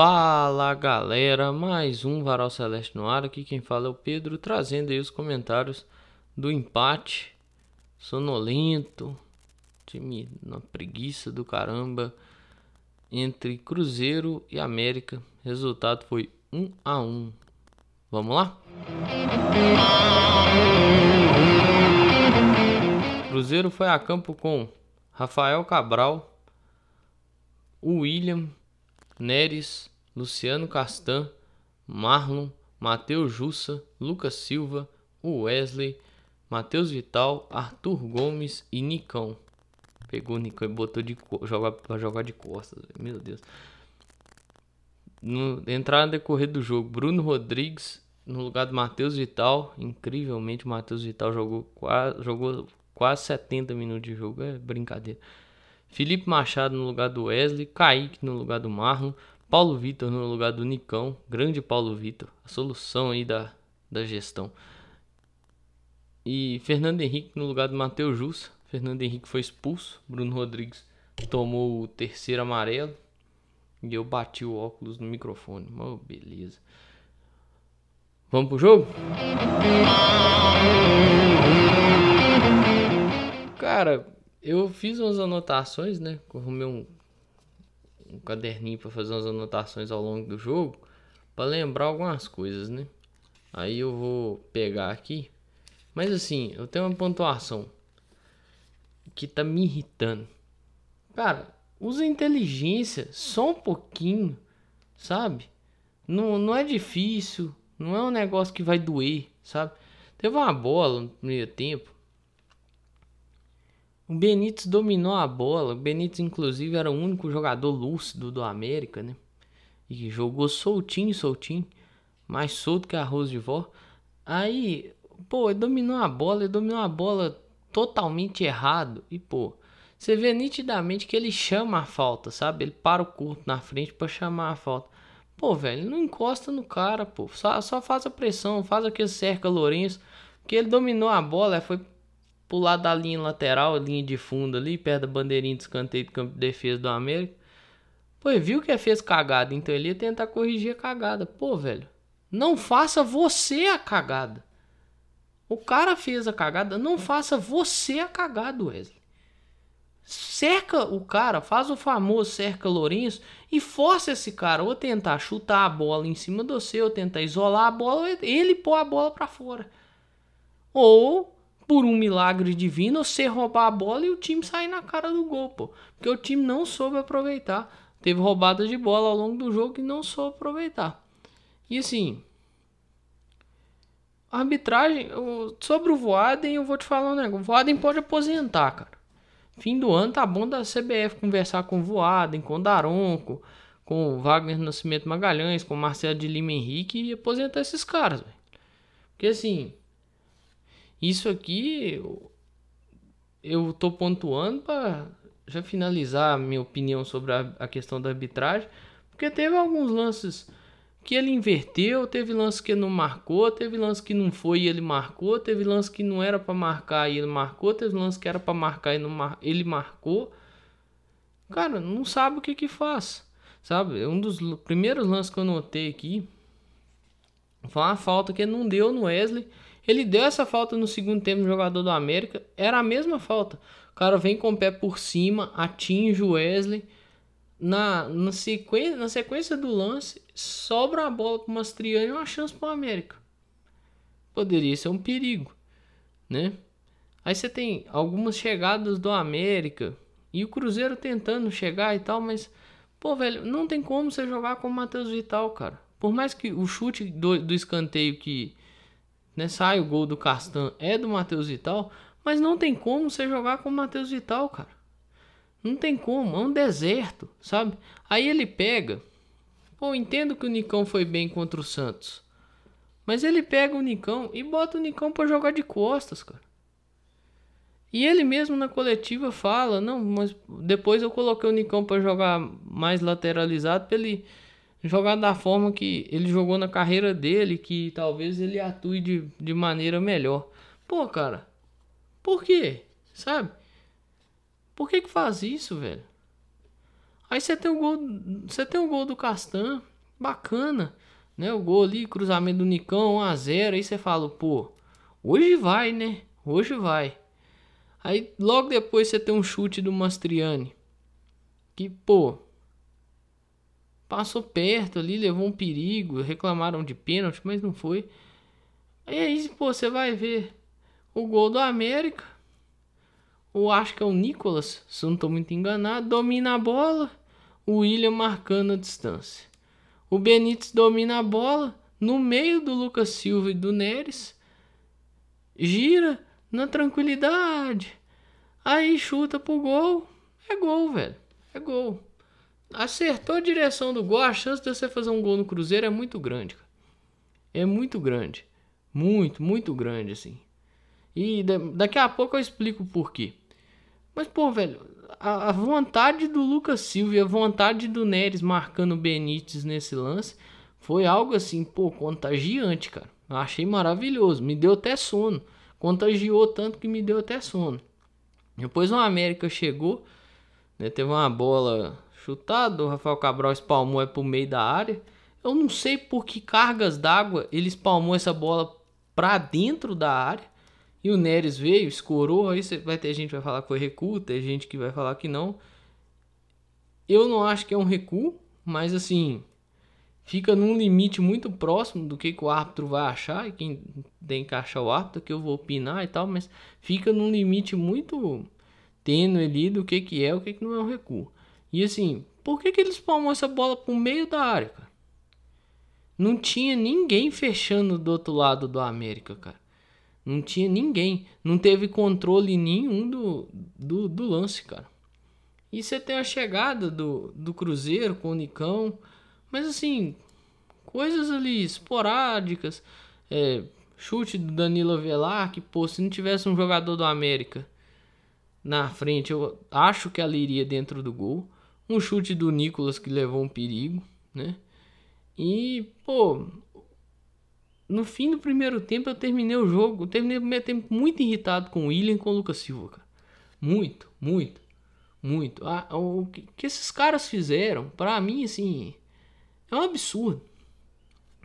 Fala galera, mais um Varal Celeste no ar. Aqui quem fala é o Pedro, trazendo aí os comentários do empate sonolento, time na preguiça do caramba, entre Cruzeiro e América. Resultado foi 1 a 1. Vamos lá? Cruzeiro foi a campo com Rafael Cabral, William Neres, Luciano Castan, Marlon, Matheus Jussa, Lucas Silva, Wesley, Matheus Vital, Arthur Gomes e Nicão. Pegou o Nicão e botou de jogar para jogar de costas. Meu Deus. No, entrada no decorrer do jogo, Bruno Rodrigues no lugar do Matheus Vital. Incrivelmente, o Matheus Vital jogou quase, jogou quase 70 minutos de jogo. É brincadeira. Felipe Machado no lugar do Wesley, Kaique no lugar do Marlon, Paulo Vitor no lugar do Nicão, grande Paulo Vitor, a solução aí da, da gestão. E Fernando Henrique no lugar do Matheus Jussa. Fernando Henrique foi expulso, Bruno Rodrigues tomou o terceiro amarelo e eu bati o óculos no microfone. Oh, beleza. Vamos pro jogo? Cara, eu fiz umas anotações, né? Arrumei um, um caderninho para fazer umas anotações ao longo do jogo, para lembrar algumas coisas, né? Aí eu vou pegar aqui. Mas assim, eu tenho uma pontuação que tá me irritando. Cara, usa inteligência só um pouquinho, sabe? Não, não é difícil, não é um negócio que vai doer, sabe? Teve uma bola no primeiro tempo o Benítez dominou a bola. O Benítez, inclusive, era o único jogador lúcido do América, né? E jogou soltinho, soltinho. Mais solto que arroz de vó. Aí, pô, ele dominou a bola, ele dominou a bola totalmente errado. E, pô, você vê nitidamente que ele chama a falta, sabe? Ele para o curto na frente para chamar a falta. Pô, velho, não encosta no cara, pô. Só, só faz a pressão, faz aquele cerca Lourenço. Que ele dominou a bola, foi lado da linha lateral, linha de fundo ali, perto da bandeirinha de escanteio do campo de defesa do América. Pô, viu que fez cagada, então ele ia tentar corrigir a cagada. Pô, velho, não faça você a cagada. O cara fez a cagada, não faça você a cagada, Wesley. Cerca o cara, faz o famoso cerca Lourenço e força esse cara ou tentar chutar a bola em cima do seu, ou tentar isolar a bola, ele pôr a bola para fora. Ou por um milagre divino, você roubar a bola e o time sair na cara do gol, pô. Porque o time não soube aproveitar. Teve roubada de bola ao longo do jogo e não soube aproveitar. E assim, arbitragem, sobre o Voaden, eu vou te falar um negócio. O Voaden pode aposentar, cara. Fim do ano tá bom da CBF conversar com o Voaden, com o Daronco, com o Wagner Nascimento Magalhães, com o Marcelo de Lima Henrique e aposentar esses caras, velho. Porque assim, isso aqui eu, tô pontuando para já finalizar a minha opinião sobre a, a questão da arbitragem, porque teve alguns lances que ele inverteu, teve lance que não marcou, teve lance que não foi e ele marcou, teve lance que não era para marcar e ele marcou, teve lance que era para marcar e não mar... ele marcou. Cara, não sabe o que que faz. Sabe? Um dos primeiros lances que eu notei aqui foi uma falta que não deu no Wesley ele deu essa falta no segundo tempo no jogador do América. Era a mesma falta. O cara vem com o pé por cima, atinge o Wesley. Na, na, sequência, na sequência do lance, sobra a bola para o Mastriani e uma chance para o América. Poderia ser um perigo, né? Aí você tem algumas chegadas do América e o Cruzeiro tentando chegar e tal, mas, pô, velho, não tem como você jogar com o Matheus Vital, cara. Por mais que o chute do, do escanteio que né? Sai o gol do Castan, é do Matheus Vital, mas não tem como você jogar com o Matheus Vital, cara. Não tem como, é um deserto, sabe? Aí ele pega. Pô, entendo que o Nicão foi bem contra o Santos. Mas ele pega o Nicão e bota o Nicão para jogar de costas, cara. E ele mesmo na coletiva fala: Não, mas depois eu coloquei o Nicão para jogar mais lateralizado para ele jogar da forma que ele jogou na carreira dele, que talvez ele atue de, de maneira melhor. Pô, cara, por quê? Sabe? Por que que faz isso, velho? Aí você tem o gol, você tem o gol do Castan, bacana, né? O gol ali, cruzamento do Nicão, 1 a 0, aí você fala, pô, hoje vai, né? Hoje vai. Aí logo depois você tem um chute do Mastriani. Que, pô, passou perto ali, levou um perigo, reclamaram de pênalti, mas não foi. Aí aí, pô, você vai ver o gol do América. Ou acho que é o Nicolas, se eu não estou muito enganado, domina a bola. O William marcando a distância. O Benítez domina a bola no meio do Lucas Silva e do Neres. Gira na tranquilidade. Aí chuta pro gol. É gol, velho. É gol. Acertou a direção do gol. A chance de você fazer um gol no Cruzeiro é muito grande. Cara. É muito grande. Muito, muito grande, assim. E daqui a pouco eu explico o porquê. Mas, pô, velho, a, vontade do Lucas Silva e a vontade do Neres marcando o Benítez nesse lance foi algo assim, pô, contagiante, cara. Eu achei maravilhoso. Me deu até sono. Contagiou tanto que me deu até sono. Depois o América chegou, né, teve uma bola chutada, o Rafael Cabral espalmou é pro meio da área. Eu não sei por que cargas d'água ele espalmou essa bola para dentro da área. E o Neres veio, escorou, aí vai ter gente que vai falar que foi recuo, tem gente que vai falar que não. Eu não acho que é um recuo, mas assim, fica num limite muito próximo do que, que o árbitro vai achar, e quem tem que achar o árbitro, que eu vou opinar e tal, mas fica num limite muito tênue ali do que, que é o que, que não é um recuo. E assim, por que, que eles palmam essa bola pro meio da área, cara? Não tinha ninguém fechando do outro lado do América, cara. Não tinha ninguém. Não teve controle nenhum do, do, do lance, cara. E você tem a chegada do, do Cruzeiro com o Nicão. Mas assim, coisas ali esporádicas. É, chute do Danilo Avelar, que pô, se não tivesse um jogador do América na frente, eu acho que ela iria dentro do gol. Um chute do Nicolas que levou um perigo, né? E, pô, no fim do primeiro tempo eu terminei o jogo, eu terminei o primeiro tempo muito irritado com o William e com o Lucas Silva, cara. Muito, muito, muito. Ah, o que, esses caras fizeram, para mim, assim, é um absurdo.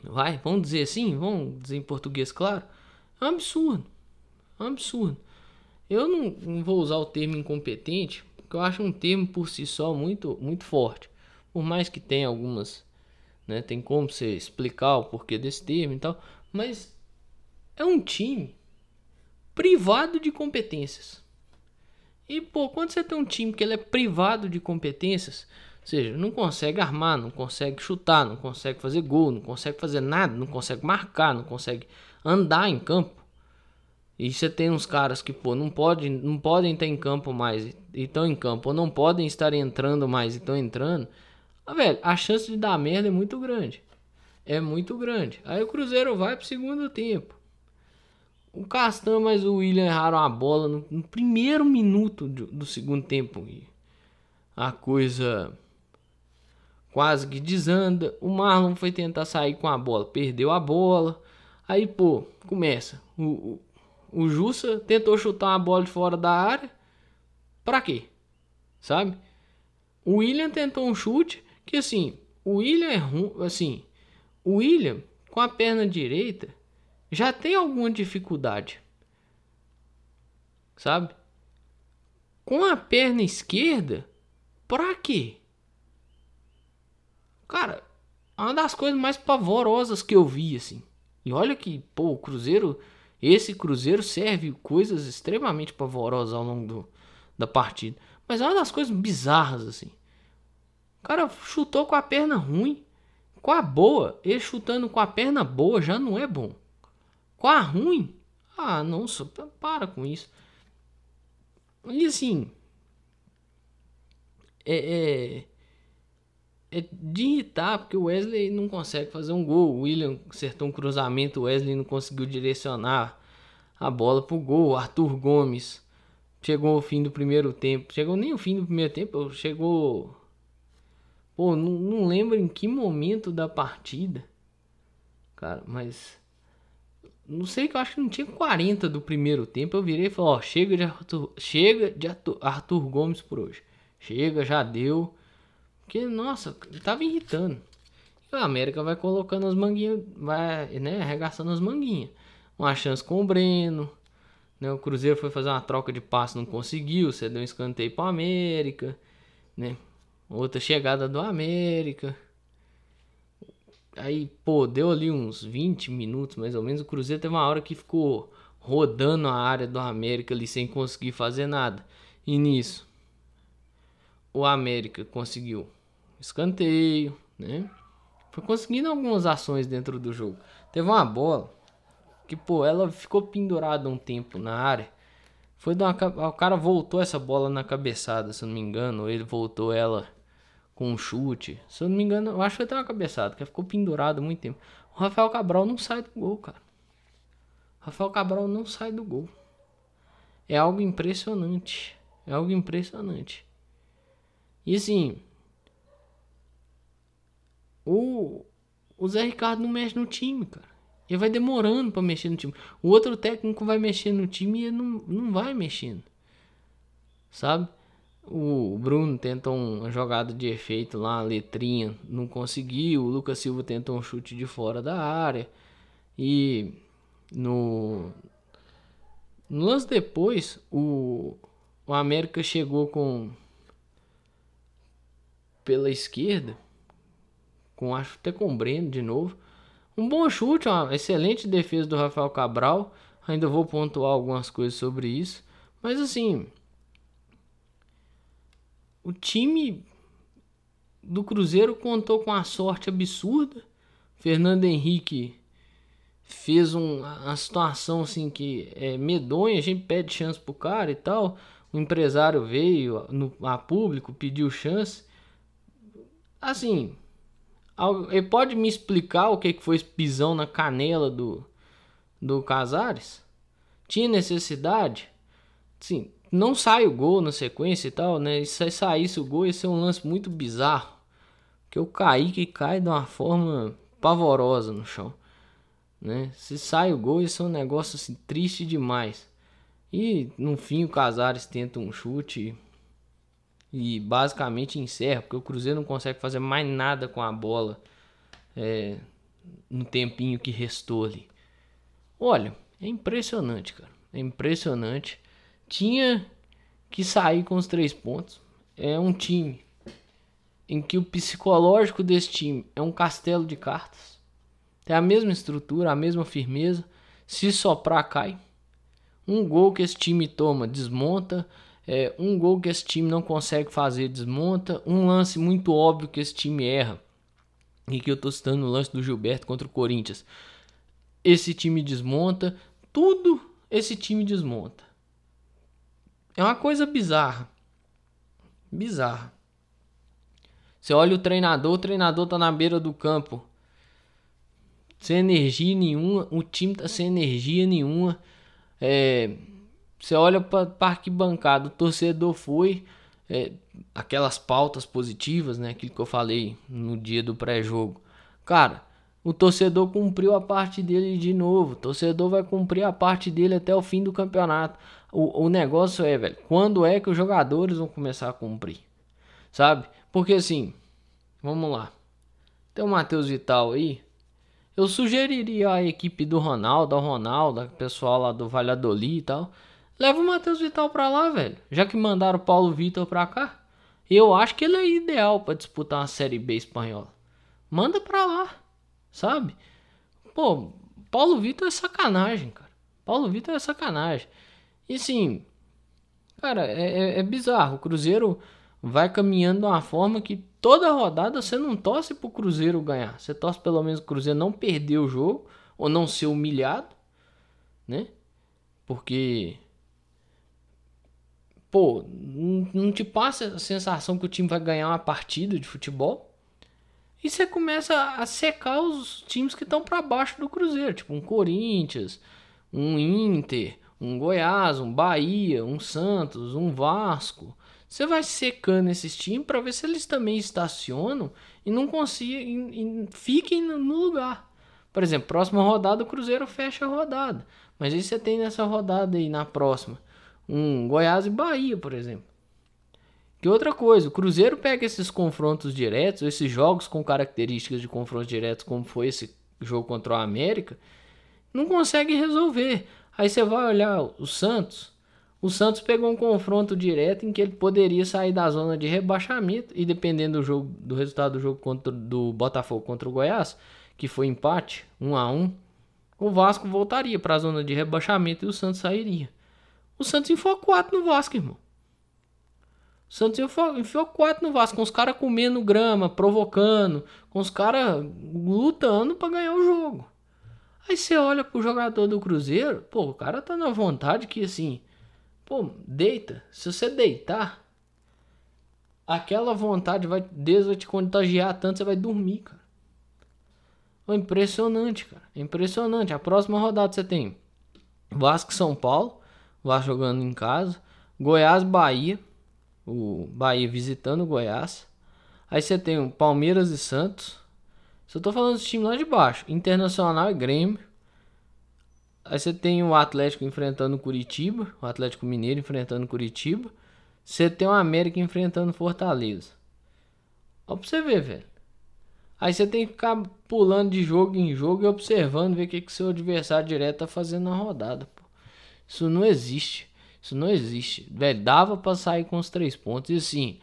Vai, vamos dizer assim, vamos dizer em português claro. É um absurdo. É um absurdo. Eu não, não vou usar o termo incompetente, porque eu acho um termo por si só muito, muito forte. Por mais que tenha algumas, né, tem como você explicar o porquê desse termo e tal, mas é um time privado de competências. E pô, quando você tem um time que ele é privado de competências, ou seja, não consegue armar, não consegue chutar, não consegue fazer gol, não consegue fazer nada, não consegue marcar, não consegue andar em campo. E você tem uns caras que, pô, não, pode, não podem estar em campo mais e estão em campo, ou não podem estar entrando mais e estão entrando. Ah, velho, a chance de dar merda é muito grande. É muito grande. Aí o Cruzeiro vai pro segundo tempo. O Castan mas o William erraram a bola no, no primeiro minuto do, do segundo tempo. E a coisa quase que desanda. O Marlon foi tentar sair com a bola, perdeu a bola. Aí, pô, começa. O, o, o Jussa tentou chutar uma bola de fora da área. Pra quê? Sabe? O William tentou um chute que assim, o William é ruim, assim, o William com a perna direita já tem alguma dificuldade. Sabe? Com a perna esquerda, pra quê? Cara, é uma das coisas mais pavorosas que eu vi, assim. E olha que, pô, o Cruzeiro, esse Cruzeiro serve coisas extremamente pavorosas ao longo do, da partida. Mas é uma das coisas bizarras, assim. O cara chutou com a perna ruim. Com a boa, ele chutando com a perna boa já não é bom. Com a ruim, ah, não, para com isso. E assim, é, é é de irritar, porque o Wesley não consegue fazer um gol. O William acertou um cruzamento, o Wesley não conseguiu direcionar a bola pro gol. Arthur Gomes chegou ao fim do primeiro tempo. Chegou nem o fim do primeiro tempo, chegou. Pô, não, não lembro em que momento da partida. Cara, mas. Não sei que eu acho que não tinha 40 do primeiro tempo. Eu virei e falei: Ó, chega de Arthur, chega de Arthur, Arthur Gomes por hoje. Chega, já deu Porque, nossa, tava irritando. E o América vai colocando as manguinhas, vai, né, arregaçando as manguinhas. Uma chance com o Breno. Né, o Cruzeiro foi fazer uma troca de passe, não conseguiu. Você deu um escanteio para América. Né? Outra chegada do América. Aí, pô, deu ali uns 20 minutos mais ou menos. O Cruzeiro teve uma hora que ficou rodando a área do América ali sem conseguir fazer nada. E nisso, o América conseguiu escanteio, né? Foi conseguindo algumas ações dentro do jogo. Teve uma bola que, pô, ela ficou pendurada um tempo na área. Foi uma, o cara voltou essa bola na cabeçada, se eu não me engano, ele voltou ela com um chute. Se eu não me engano, eu acho que até uma cabeçada, que ficou pendurado muito tempo. O Rafael Cabral não sai do gol, cara. O Rafael Cabral não sai do gol. É algo impressionante. É algo impressionante. E assim, o, o Zé Ricardo não mexe no time, cara. Ele vai demorando para mexer no time. O outro técnico vai mexer no time e ele não, não vai mexendo. Sabe? O Bruno tentou uma jogada de efeito lá, letrinha, não conseguiu. O Lucas Silva tentou um chute de fora da área. E no, no lance depois, o, o América chegou com pela esquerda, com acho até com o Breno de novo. Um bom chute, uma excelente defesa do Rafael Cabral. Ainda vou pontuar algumas coisas sobre isso, mas assim, o time do Cruzeiro contou com a sorte absurda. Fernando Henrique fez um, uma situação assim que é medonha, a gente pede chance pro cara e tal. O empresário veio no, a público, pediu chance. Assim, ele pode me explicar o que, que foi esse pisão na canela do, do Casares? Tinha necessidade? Sim, não sai o gol na sequência e tal, né? Se saísse o gol, ia ser um lance muito bizarro. Que o Kaique cai de uma forma pavorosa no chão. Né? Se sai o gol, isso é um negócio assim, triste demais. E no fim o Casares tenta um chute e basicamente encerra, porque o Cruzeiro não consegue fazer mais nada com a bola é, no tempinho que restou ali. Olha, é impressionante, cara. É impressionante tinha que sair com os três pontos. É um time em que o psicológico desse time é um castelo de cartas. Tem a mesma estrutura, a mesma firmeza. Se soprar, cai. Um gol que esse time toma, desmonta. É, um gol que esse time não consegue fazer, desmonta. Um lance muito óbvio que esse time erra. E que eu tô citando o lance do Gilberto contra o Corinthians. Esse time desmonta. Tudo esse time desmonta. É uma coisa bizarra. Bizarra. Você olha o treinador, o treinador tá na beira do campo. Sem energia nenhuma, o time tá sem energia nenhuma. É, você olha para arquibancada, o torcedor foi. É, aquelas pautas positivas, né? Aquilo que eu falei no dia do pré-jogo. Cara, o torcedor cumpriu a parte dele de novo. O torcedor vai cumprir a parte dele até o fim do campeonato. O, o negócio é, velho, quando é que os jogadores vão começar a cumprir? Sabe? Porque assim, vamos lá. Tem o Matheus Vital aí. Eu sugeriria a equipe do Ronaldo, ao Ronaldo, pessoal lá do Valladolid e tal. Leva o Matheus Vital pra lá, velho. Já que mandaram o Paulo Vitor pra cá. Eu acho que ele é ideal para disputar uma Série B espanhola. Manda pra lá, sabe? Pô, Paulo Vitor é sacanagem, cara. Paulo Vitor é sacanagem. E sim, cara, é, é, é bizarro. O Cruzeiro vai caminhando de uma forma que toda rodada você não torce pro Cruzeiro ganhar. Você torce pelo menos o Cruzeiro não perder o jogo ou não ser humilhado, né? Porque pô, não te passa a sensação que o time vai ganhar uma partida de futebol. E você começa a secar os times que estão para baixo do Cruzeiro, tipo um Corinthians, um Inter, um Goiás, um Bahia, um Santos, um Vasco. Você vai secando esses times para ver se eles também estacionam e não consigam e, fiquem no lugar. Por exemplo, próxima rodada o Cruzeiro fecha a rodada. Mas aí você tem nessa rodada aí na próxima um Goiás e Bahia, por exemplo. Que outra coisa, o Cruzeiro pega esses confrontos diretos, esses jogos com características de confrontos diretos, como foi esse jogo contra o América, não consegue resolver. Aí você vai olhar o Santos. O Santos pegou um confronto direto em que ele poderia sair da zona de rebaixamento e dependendo do jogo, do resultado do jogo contra, do Botafogo contra o Goiás, que foi empate, 1 a 1, o Vasco voltaria para a zona de rebaixamento e o Santos sairia. O Santos enfiou 4 no Vasco, irmão. O Santos enfiou 4 no Vasco, com os caras comendo grama, provocando, com os caras lutando para ganhar o jogo. Aí você olha pro jogador do Cruzeiro, pô, o cara tá na vontade que assim, pô, deita. Se você deitar, aquela vontade vai, Deus vai te contagiar tanto, você vai dormir, cara. Impressionante, cara. Impressionante. A próxima rodada você tem Vasco São Paulo, Vasco jogando em casa, Goiás Bahia o Bahia visitando o Goiás. Aí você tem o Palmeiras e Santos. Eu tô falando dos times lá de baixo, Internacional e Grêmio. Aí você tem o Atlético enfrentando o Curitiba, o Atlético Mineiro enfrentando o Curitiba. Você tem o América enfrentando Fortaleza. Olha pra você ver, velho. Aí você tem que ficar pulando de jogo em jogo e observando, ver o que, que seu adversário direto tá fazendo na rodada. Isso não existe. Isso não existe. Velho, dava pra sair com os três pontos. E assim,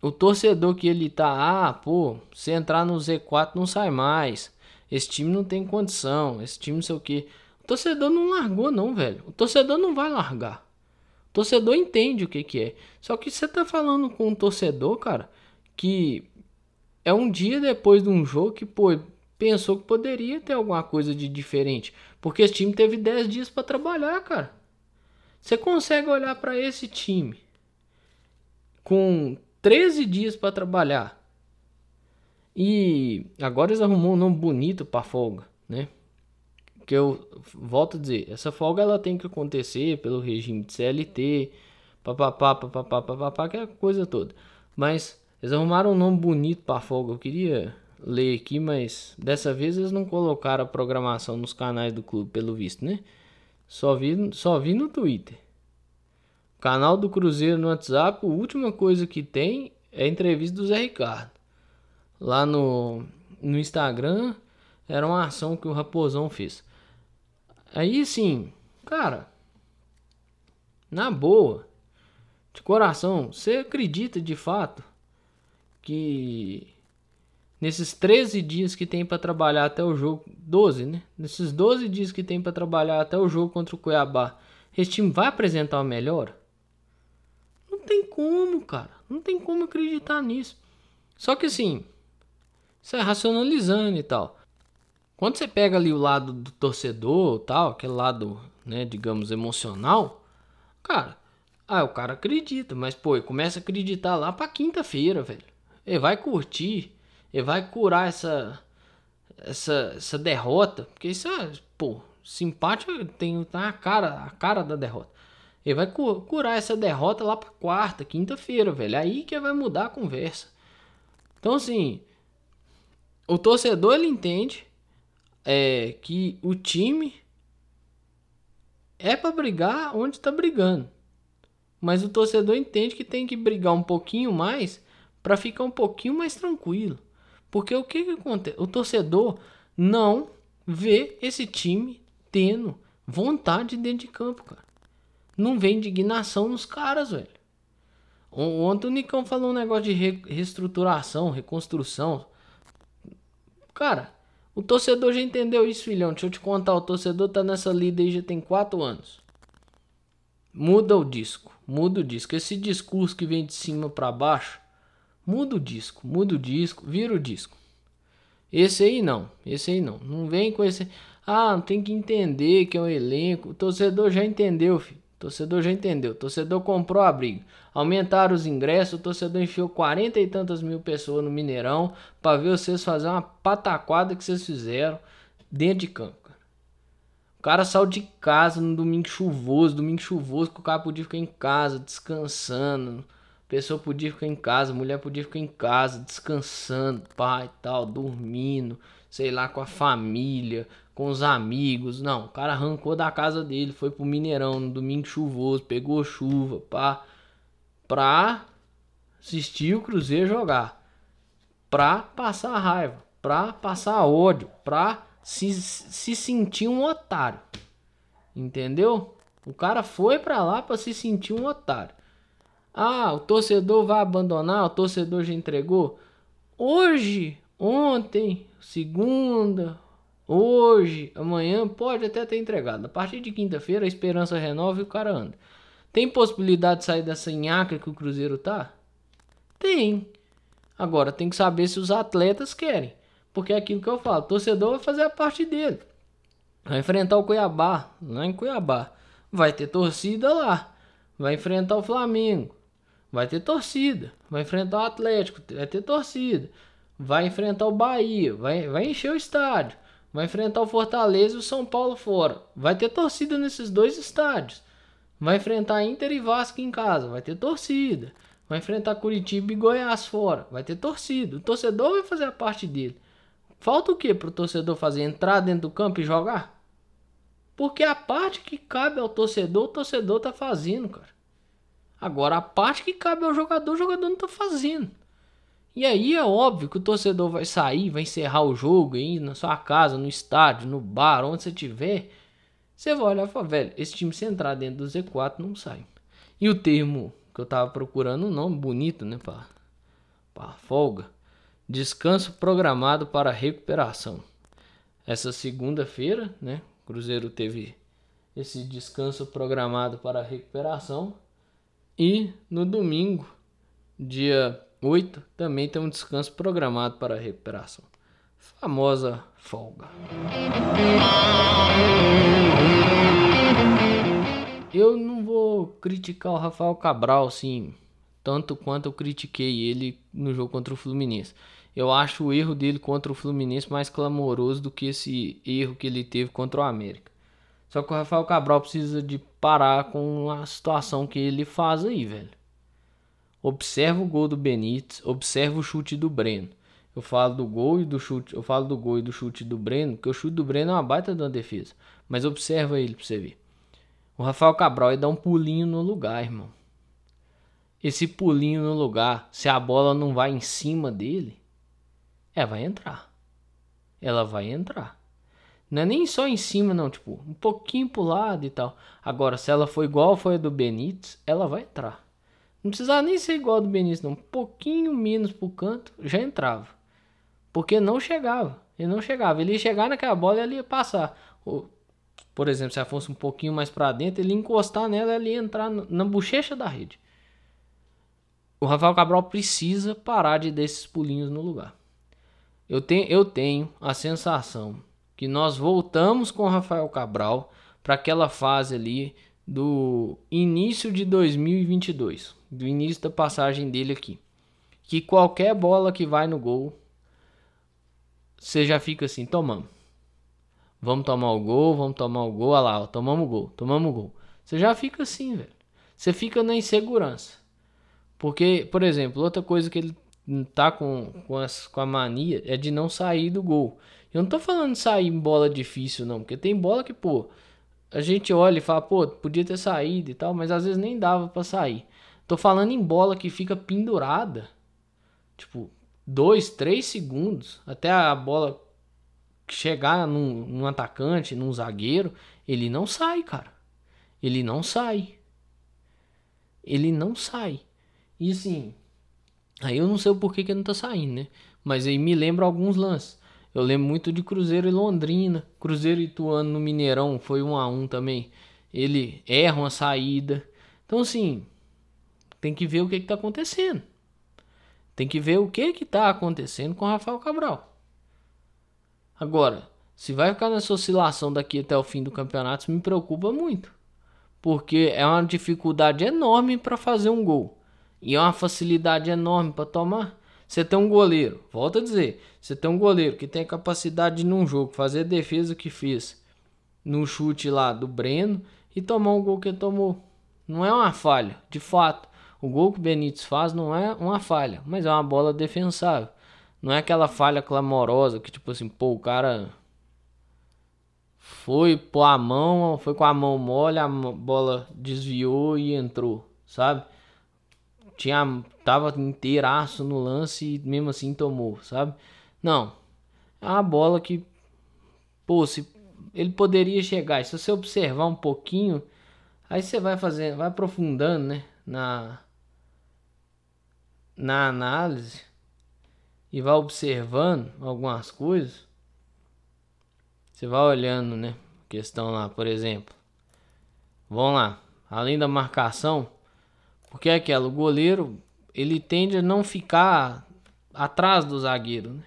o torcedor que ele tá, ah, pô, se entrar no Z4 não sai mais. Esse time não tem condição. Esse time não sei o que. O torcedor não largou, não, velho. O torcedor não vai largar. O torcedor entende o que, que é. Só que você tá falando com um torcedor, cara, que é um dia depois de um jogo que, pô, pensou que poderia ter alguma coisa de diferente. Porque esse time teve 10 dias para trabalhar, cara. Você consegue olhar para esse time com 13 dias para trabalhar e agora eles arrumou um nome bonito para folga, né? Que eu volto a dizer, essa folga ela tem que acontecer pelo regime de CLT, papapá, papapá, papapá, aquela coisa toda. Mas eles arrumaram um nome bonito para folga. Eu queria ler aqui, mas dessa vez eles não colocaram a programação nos canais do clube, pelo visto, né? Só vi, só vi no Twitter. Canal do Cruzeiro no WhatsApp, a última coisa que tem é a entrevista do Zé Ricardo. Lá no, no Instagram, era uma ação que o Raposão fez. Aí sim, cara, na boa, de coração, você acredita de fato que nesses 13 dias que tem para trabalhar até o jogo, 12, né? Nesses 12 dias que tem para trabalhar até o jogo contra o Cuiabá, esse time vai apresentar uma melhora? Não tem como, cara. Não tem como acreditar nisso. Só que assim, isso é racionalizando e tal. Quando você pega ali o lado do torcedor, tal, aquele lado, né, digamos, emocional, cara, ah, o cara acredita, mas pô, começa a acreditar lá pra quinta-feira, velho. Ele vai curtir, ele vai curar essa essa, essa derrota, porque isso é, pô, simpático tem tá a cara, a cara da derrota. Ele vai curar essa derrota lá pra quarta, quinta-feira, velho. Aí que vai mudar a conversa. Então, assim, o torcedor ele entende é, que o time é para brigar onde tá brigando. Mas o torcedor entende que tem que brigar um pouquinho mais para ficar um pouquinho mais tranquilo. Porque o que, que acontece? O torcedor não vê esse time tendo vontade dentro de campo, cara. Não vê indignação nos caras, velho. Ontem o Nicão falou um negócio de re reestruturação, reconstrução. Cara, o torcedor já entendeu isso, filhão. Deixa eu te contar, o torcedor tá nessa lida aí já tem 4 anos. Muda o disco, muda o disco. Esse discurso que vem de cima para baixo, Muda o disco, muda o disco, vira o disco. Esse aí não, esse aí não. Não vem com esse. Ah, tem que entender que é um elenco. O torcedor já entendeu, filho. O torcedor já entendeu. O torcedor comprou a briga. Aumentaram os ingressos. O torcedor enfiou quarenta e tantas mil pessoas no Mineirão para ver vocês fazer uma pataquada que vocês fizeram dentro de campo. Cara. O cara saiu de casa no domingo chuvoso, domingo chuvoso, que o cara podia ficar em casa descansando pessoa podia ficar em casa, mulher podia ficar em casa, descansando, pai tal, dormindo, sei lá, com a família, com os amigos. Não, o cara arrancou da casa dele, foi pro Mineirão no domingo chuvoso, pegou chuva, pá, pra assistir o Cruzeiro jogar. Pra passar raiva, pra passar ódio, pra se, se sentir um otário. Entendeu? O cara foi pra lá pra se sentir um otário. Ah, o torcedor vai abandonar, o torcedor já entregou. Hoje, ontem, segunda, hoje, amanhã, pode até ter entregado. A partir de quinta-feira, a esperança renova e o cara anda. Tem possibilidade de sair dessa nhaca que o Cruzeiro tá? Tem. Agora tem que saber se os atletas querem. Porque é aquilo que eu falo, o torcedor vai fazer a parte dele. Vai enfrentar o Cuiabá, lá em Cuiabá. Vai ter torcida lá. Vai enfrentar o Flamengo. Vai ter torcida. Vai enfrentar o Atlético. Vai ter torcida. Vai enfrentar o Bahia. Vai, vai encher o estádio. Vai enfrentar o Fortaleza e o São Paulo fora. Vai ter torcida nesses dois estádios. Vai enfrentar Inter e Vasco em casa, vai ter torcida. Vai enfrentar Curitiba e Goiás fora, vai ter torcida. O torcedor vai fazer a parte dele. Falta o que para o torcedor fazer? Entrar dentro do campo e jogar? Porque a parte que cabe ao torcedor, o torcedor tá fazendo, cara. Agora, a parte que cabe ao jogador, o jogador não tá fazendo. E aí é óbvio que o torcedor vai sair, vai encerrar o jogo aí na sua casa, no estádio, no bar, onde você estiver você vai olhar e falar, velho, esse time se entrar dentro do Z4 não sai. E o termo que eu tava procurando, um nome bonito, né, para para folga. Descanso programado para recuperação. Essa segunda-feira, né, Cruzeiro teve esse descanso programado para recuperação. E no domingo, dia 8, também tem um descanso programado para recuperação. Famosa folga. Eu não vou criticar o Rafael Cabral, assim, tanto quanto eu critiquei ele no jogo contra o Fluminense. Eu acho o erro dele contra o Fluminense mais clamoroso do que esse erro que ele teve contra o América. Só que o Rafael Cabral precisa de parar com a situação que ele faz aí, velho. Observa o gol do Benítez, observa o chute do Breno. Eu falo do gol e do chute, eu falo do gol e do chute do Breno, porque o chute do Breno é uma baita de uma defesa. Mas observa ele pra você ver. O Rafael Cabral ia dar um pulinho no lugar, irmão. Esse pulinho no lugar, se a bola não vai em cima dele, é, vai entrar. Ela vai entrar. Não é nem só em cima, não, tipo, um pouquinho pro lado e tal. Agora, se ela for igual foi a do Benítez, ela vai entrar. Não precisava nem ser igual a do Benítez, não. Um pouquinho menos pro canto, já entrava. Porque não chegava. Ele não chegava. Ele ia chegar naquela bola e ele ia passar por exemplo, se ela fosse um pouquinho mais para dentro, ele encostar nela, ele ia entrar na bochecha da rede. O Rafael Cabral precisa parar de dar esses pulinhos no lugar. Eu tenho, eu tenho a sensação que nós voltamos com Rafael Cabral para aquela fase ali do início de 2022, do início da passagem dele aqui. Que qualquer bola que vai no gol, você já fica assim, tomamos. Vamos tomar o gol, vamos tomar o gol. Olha lá, ó, tomamos o gol, tomamos o gol. Você já fica assim, velho. Você fica na insegurança. Porque, por exemplo, outra coisa que ele tá com, com, as, com a mania é de não sair do gol. Eu não tô falando sair em bola difícil, não. Porque tem bola que, pô, a gente olha e fala, pô, podia ter saído e tal, mas às vezes nem dava para sair. Tô falando em bola que fica pendurada. Tipo, dois, três segundos até a bola chegar num, num atacante, num zagueiro, ele não sai, cara. Ele não sai. Ele não sai. E assim, aí eu não sei o porquê que não tá saindo, né? Mas aí me lembra alguns lances. Eu lembro muito de Cruzeiro e Londrina. Cruzeiro e Ituano no Mineirão foi um a um também. Ele erra uma saída. Então assim, tem que ver o que que tá acontecendo. Tem que ver o que que tá acontecendo com o Rafael Cabral. Agora, se vai ficar nessa oscilação daqui até o fim do campeonato, me preocupa muito. Porque é uma dificuldade enorme para fazer um gol. E é uma facilidade enorme para tomar. Você tem um goleiro, volta a dizer, você tem um goleiro que tem capacidade de num jogo fazer a defesa que fez no chute lá do Breno e tomar um gol que tomou. Não é uma falha, de fato. O gol que o Benítez faz não é uma falha, mas é uma bola defensável. Não é aquela falha clamorosa que, tipo assim, pô, o cara foi pôr a mão, foi com a mão mole, a bola desviou e entrou, sabe? Tinha tava inteiraço no lance e mesmo assim tomou, sabe? Não. É uma bola que pô, se ele poderia chegar, se você observar um pouquinho, aí você vai fazendo, vai aprofundando, né, na na análise e vai observando algumas coisas, você vai olhando, né, questão lá, por exemplo. Vamos lá, além da marcação, porque é aquela, o goleiro, ele tende a não ficar atrás do zagueiro, né?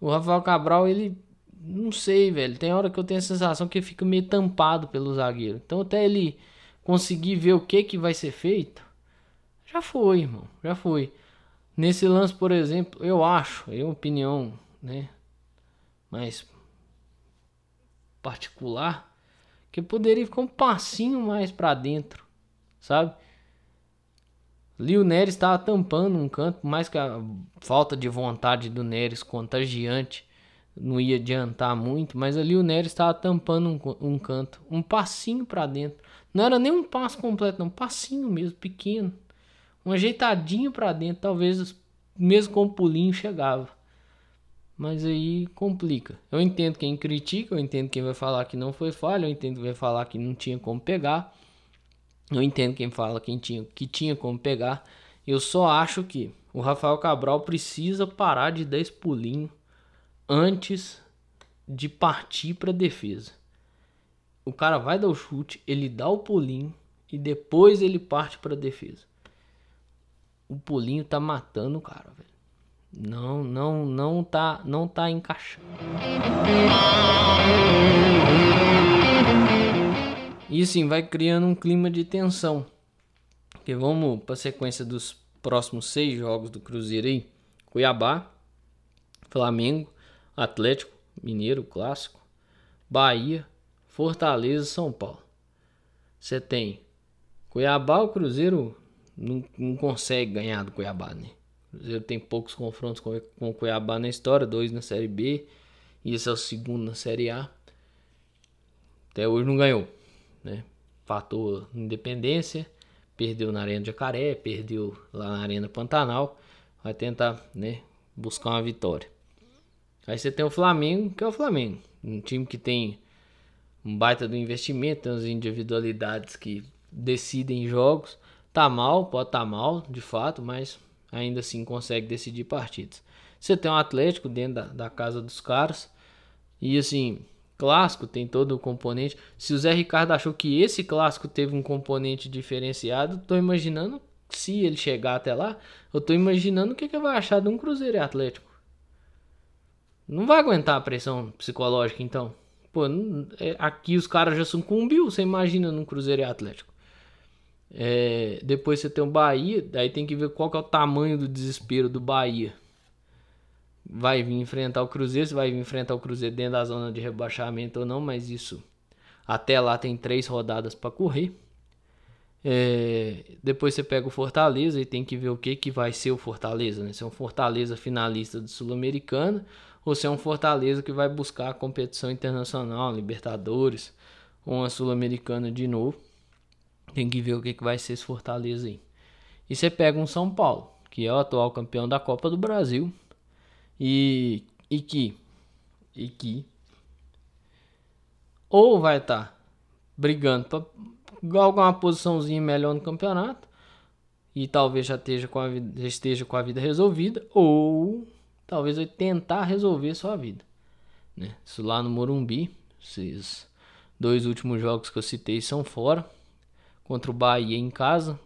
O Rafael Cabral, ele não sei, velho. Tem hora que eu tenho a sensação que ele fica meio tampado pelo zagueiro. Então até ele conseguir ver o que que vai ser feito, já foi, irmão, já foi. Nesse lance, por exemplo, eu acho, é uma opinião, né, mais particular, que poderia ficar um passinho mais para dentro, sabe? Lio Neres estava tampando um canto, por mais que a falta de vontade do Neres contagiante não ia adiantar muito, mas ali o Neres estava tampando um, um, canto, um passinho para dentro. Não era nem um passo completo, não, um passinho mesmo, pequeno. Um ajeitadinho para dentro, talvez mesmo com o pulinho chegava. Mas aí complica. Eu entendo quem critica, eu entendo quem vai falar que não foi falha, eu entendo quem vai falar que não tinha como pegar. Eu entendo quem fala quem tinha, que tinha como pegar. Eu só acho que o Rafael Cabral precisa parar de dar esse pulinho antes de partir para defesa. O cara vai dar o chute, ele dá o pulinho e depois ele parte para defesa. O pulinho tá matando o cara, velho. Não, não, não tá, não tá encaixando. E sim, vai criando um clima de tensão. Que vamos para a sequência dos próximos seis jogos do Cruzeiro aí. Cuiabá, Flamengo, Atlético Mineiro clássico, Bahia, Fortaleza, São Paulo. Você tem Cuiabá, o Cruzeiro não, não, consegue ganhar do Cuiabá, né? O Cruzeiro tem poucos confrontos com, com o Cuiabá na história, dois na Série B, e esse é o segundo na Série A. Até hoje não ganhou, né? Fatou Independência, perdeu na Arena Jacaré, perdeu lá na Arena Pantanal, vai tentar, né, buscar uma vitória. Aí você tem o Flamengo, que é o Flamengo. Um time que tem um baita do investimento, tem as individualidades que decidem jogos. Tá mal, pode tá mal, de fato, mas ainda assim consegue decidir partidas. Você tem um Atlético dentro da, da casa dos caras. E assim, clássico tem todo o componente. Se o Zé Ricardo achou que esse clássico teve um componente diferenciado, tô imaginando, se ele chegar até lá, eu tô imaginando o que, que vai achar de um Cruzeiro e Atlético. Não vai aguentar a pressão psicológica, então. Pô, é, aqui os caras já sucumbiu, você imagina num Cruzeiro e Atlético. É, depois você tem o Bahia, daí tem que ver qual que é o tamanho do desespero do Bahia. Vai vir enfrentar o Cruzeiro, se vai vir enfrentar o Cruzeiro dentro da zona de rebaixamento ou não, mas isso até lá tem três rodadas para correr. É, depois você pega o Fortaleza e tem que ver o que, que vai ser o Fortaleza. Né? Se é um Fortaleza finalista do Sul-Americana ou se é um Fortaleza que vai buscar a competição internacional, Libertadores ou uma Sul-Americana de novo. Tem que ver o que, que vai ser esse Fortaleza aí. E você pega um São Paulo, que é o atual campeão da Copa do Brasil e, e que e que ou vai estar tá brigando para alguma posiçãozinha melhor no campeonato e talvez já esteja com a vida, esteja com a vida resolvida ou talvez vai tentar resolver sua vida. Né? Isso lá no Morumbi, esses dois últimos jogos que eu citei são fora. Contra o Bahia em casa,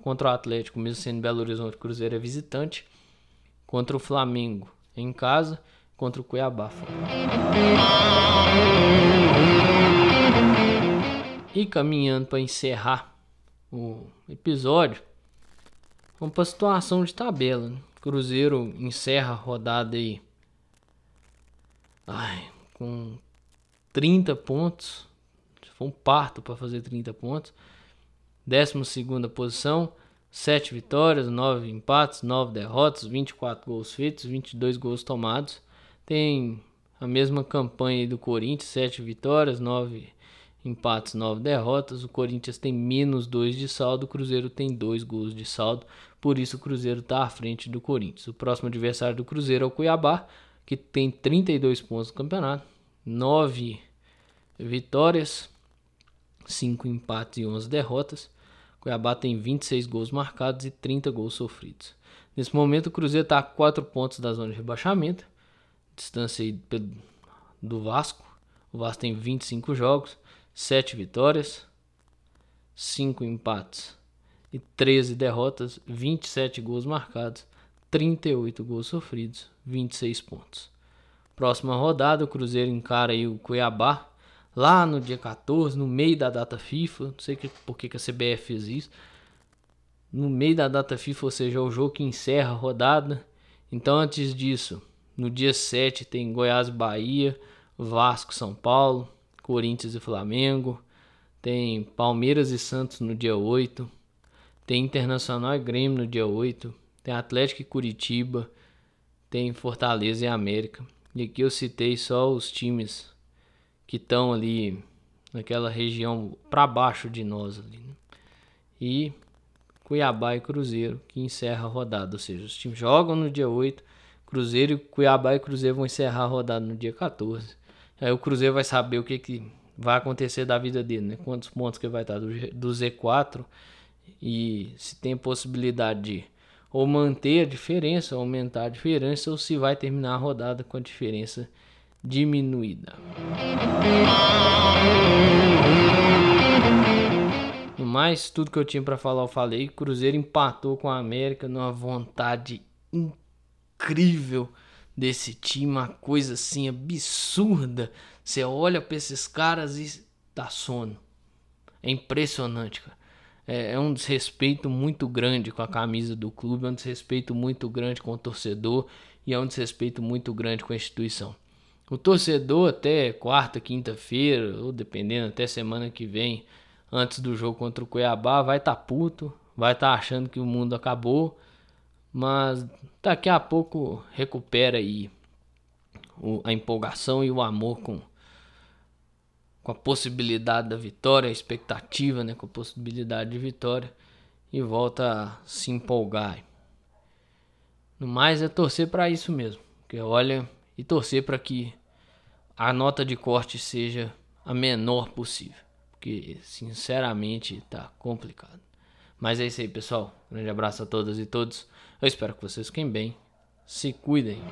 contra o Atlético, mesmo sendo Belo Horizonte, Cruzeiro é visitante. Contra o Flamengo em casa, contra o Cuiabá. E caminhando para encerrar o episódio, vamos para a situação de tabela. Né? Cruzeiro encerra a rodada aí ai, com 30 pontos. Foi um parto para fazer 30 pontos. 12 posição, 7 vitórias, 9 empates, 9 derrotas, 24 gols feitos, 22 gols tomados. Tem a mesma campanha do Corinthians, 7 vitórias, 9 empates, 9 derrotas. O Corinthians tem menos 2 de saldo, o Cruzeiro tem 2 gols de saldo. Por isso o Cruzeiro está à frente do Corinthians. O próximo adversário do Cruzeiro é o Cuiabá, que tem 32 pontos no campeonato, 9 vitórias, 5 empates e 11 derrotas. Cuiabá tem 26 gols marcados e 30 gols sofridos. Nesse momento o Cruzeiro está a 4 pontos da zona de rebaixamento, distância do Vasco. O Vasco tem 25 jogos, 7 vitórias, 5 empates e 13 derrotas, 27 gols marcados, 38 gols sofridos, 26 pontos. Próxima rodada, o Cruzeiro encara aí o Cuiabá, lá no dia 14, no meio da data FIFA. Não sei que, por que, que a CBF fez isso. No meio da data FIFA, ou seja, é o jogo que encerra a rodada. Então, antes disso, no dia 7 tem Goiás Bahia, Vasco São Paulo, Corinthians e Flamengo. Tem Palmeiras e Santos no dia 8. Tem Internacional e Grêmio no dia 8. Tem Atlético e Curitiba. Tem Fortaleza e América. E aqui eu citei só os times que estão ali naquela região para baixo de nós ali. Né? E Cuiabá e Cruzeiro que encerra a rodada, ou seja, os times jogam no dia 8, Cruzeiro, Cuiabá e Cruzeiro vão encerrar a rodada no dia 14. Aí o Cruzeiro vai saber o que, que vai acontecer da vida dele, né? Quantos pontos que vai estar do, do Z4 e se tem possibilidade de ou manter a diferença, aumentar a diferença, ou se vai terminar a rodada com a diferença diminuída. No mais, tudo que eu tinha para falar eu falei. Cruzeiro empatou com a América numa vontade incrível desse time, uma coisa assim absurda. Você olha para esses caras e dá sono. É impressionante, cara. É, é um desrespeito muito grande com a camisa do clube, é um desrespeito muito grande com o torcedor e é um desrespeito muito grande com a instituição. O torcedor até quarta, quinta-feira, ou dependendo até semana que vem, antes do jogo contra o Cuiabá, vai estar tá puto, vai estar tá achando que o mundo acabou, mas daqui a pouco recupera aí a empolgação e o amor com, com a possibilidade da vitória, a expectativa né, com a possibilidade de vitória e volta a se empolgar. No mais é torcer para isso mesmo, porque olha e torcer para que a nota de corte seja a menor possível. Porque, sinceramente, tá complicado. Mas é isso aí, pessoal. Um grande abraço a todas e todos. Eu espero que vocês fiquem bem. Se cuidem.